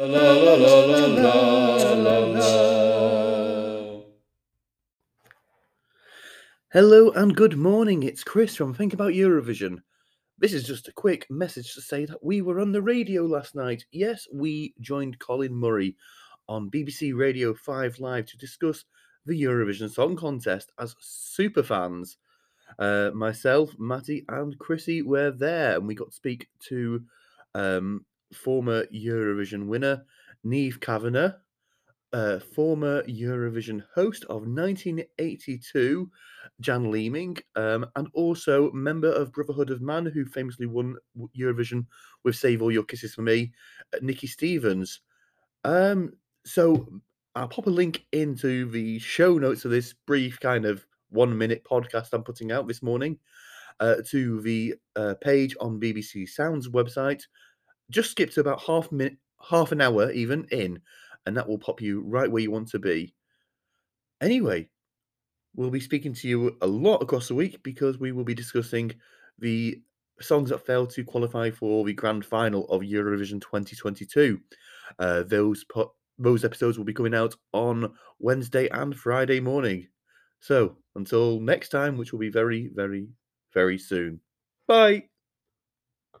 La la la la la la la. Hello and good morning. It's Chris from Think About Eurovision. This is just a quick message to say that we were on the radio last night. Yes, we joined Colin Murray on BBC Radio 5 Live to discuss the Eurovision Song Contest as super fans. Uh, myself, Matty, and Chrissy were there, and we got to speak to um, former Eurovision winner Niamh Kavanagh, uh, former Eurovision host of 1982, Jan Leeming, um, and also member of Brotherhood of Man, who famously won Eurovision with Save All Your Kisses for Me, uh, Nicky Stevens. Um, so I'll pop a link into the show notes of this brief kind of one minute podcast I'm putting out this morning uh, to the uh, page on BBC Sounds website. Just skip to about half minute, half an hour even in, and that will pop you right where you want to be. Anyway, we'll be speaking to you a lot across the week because we will be discussing the songs that failed to qualify for the grand final of Eurovision 2022. Uh, those po- those episodes will be coming out on Wednesday and Friday morning. So until next time, which will be very, very, very soon. Bye. La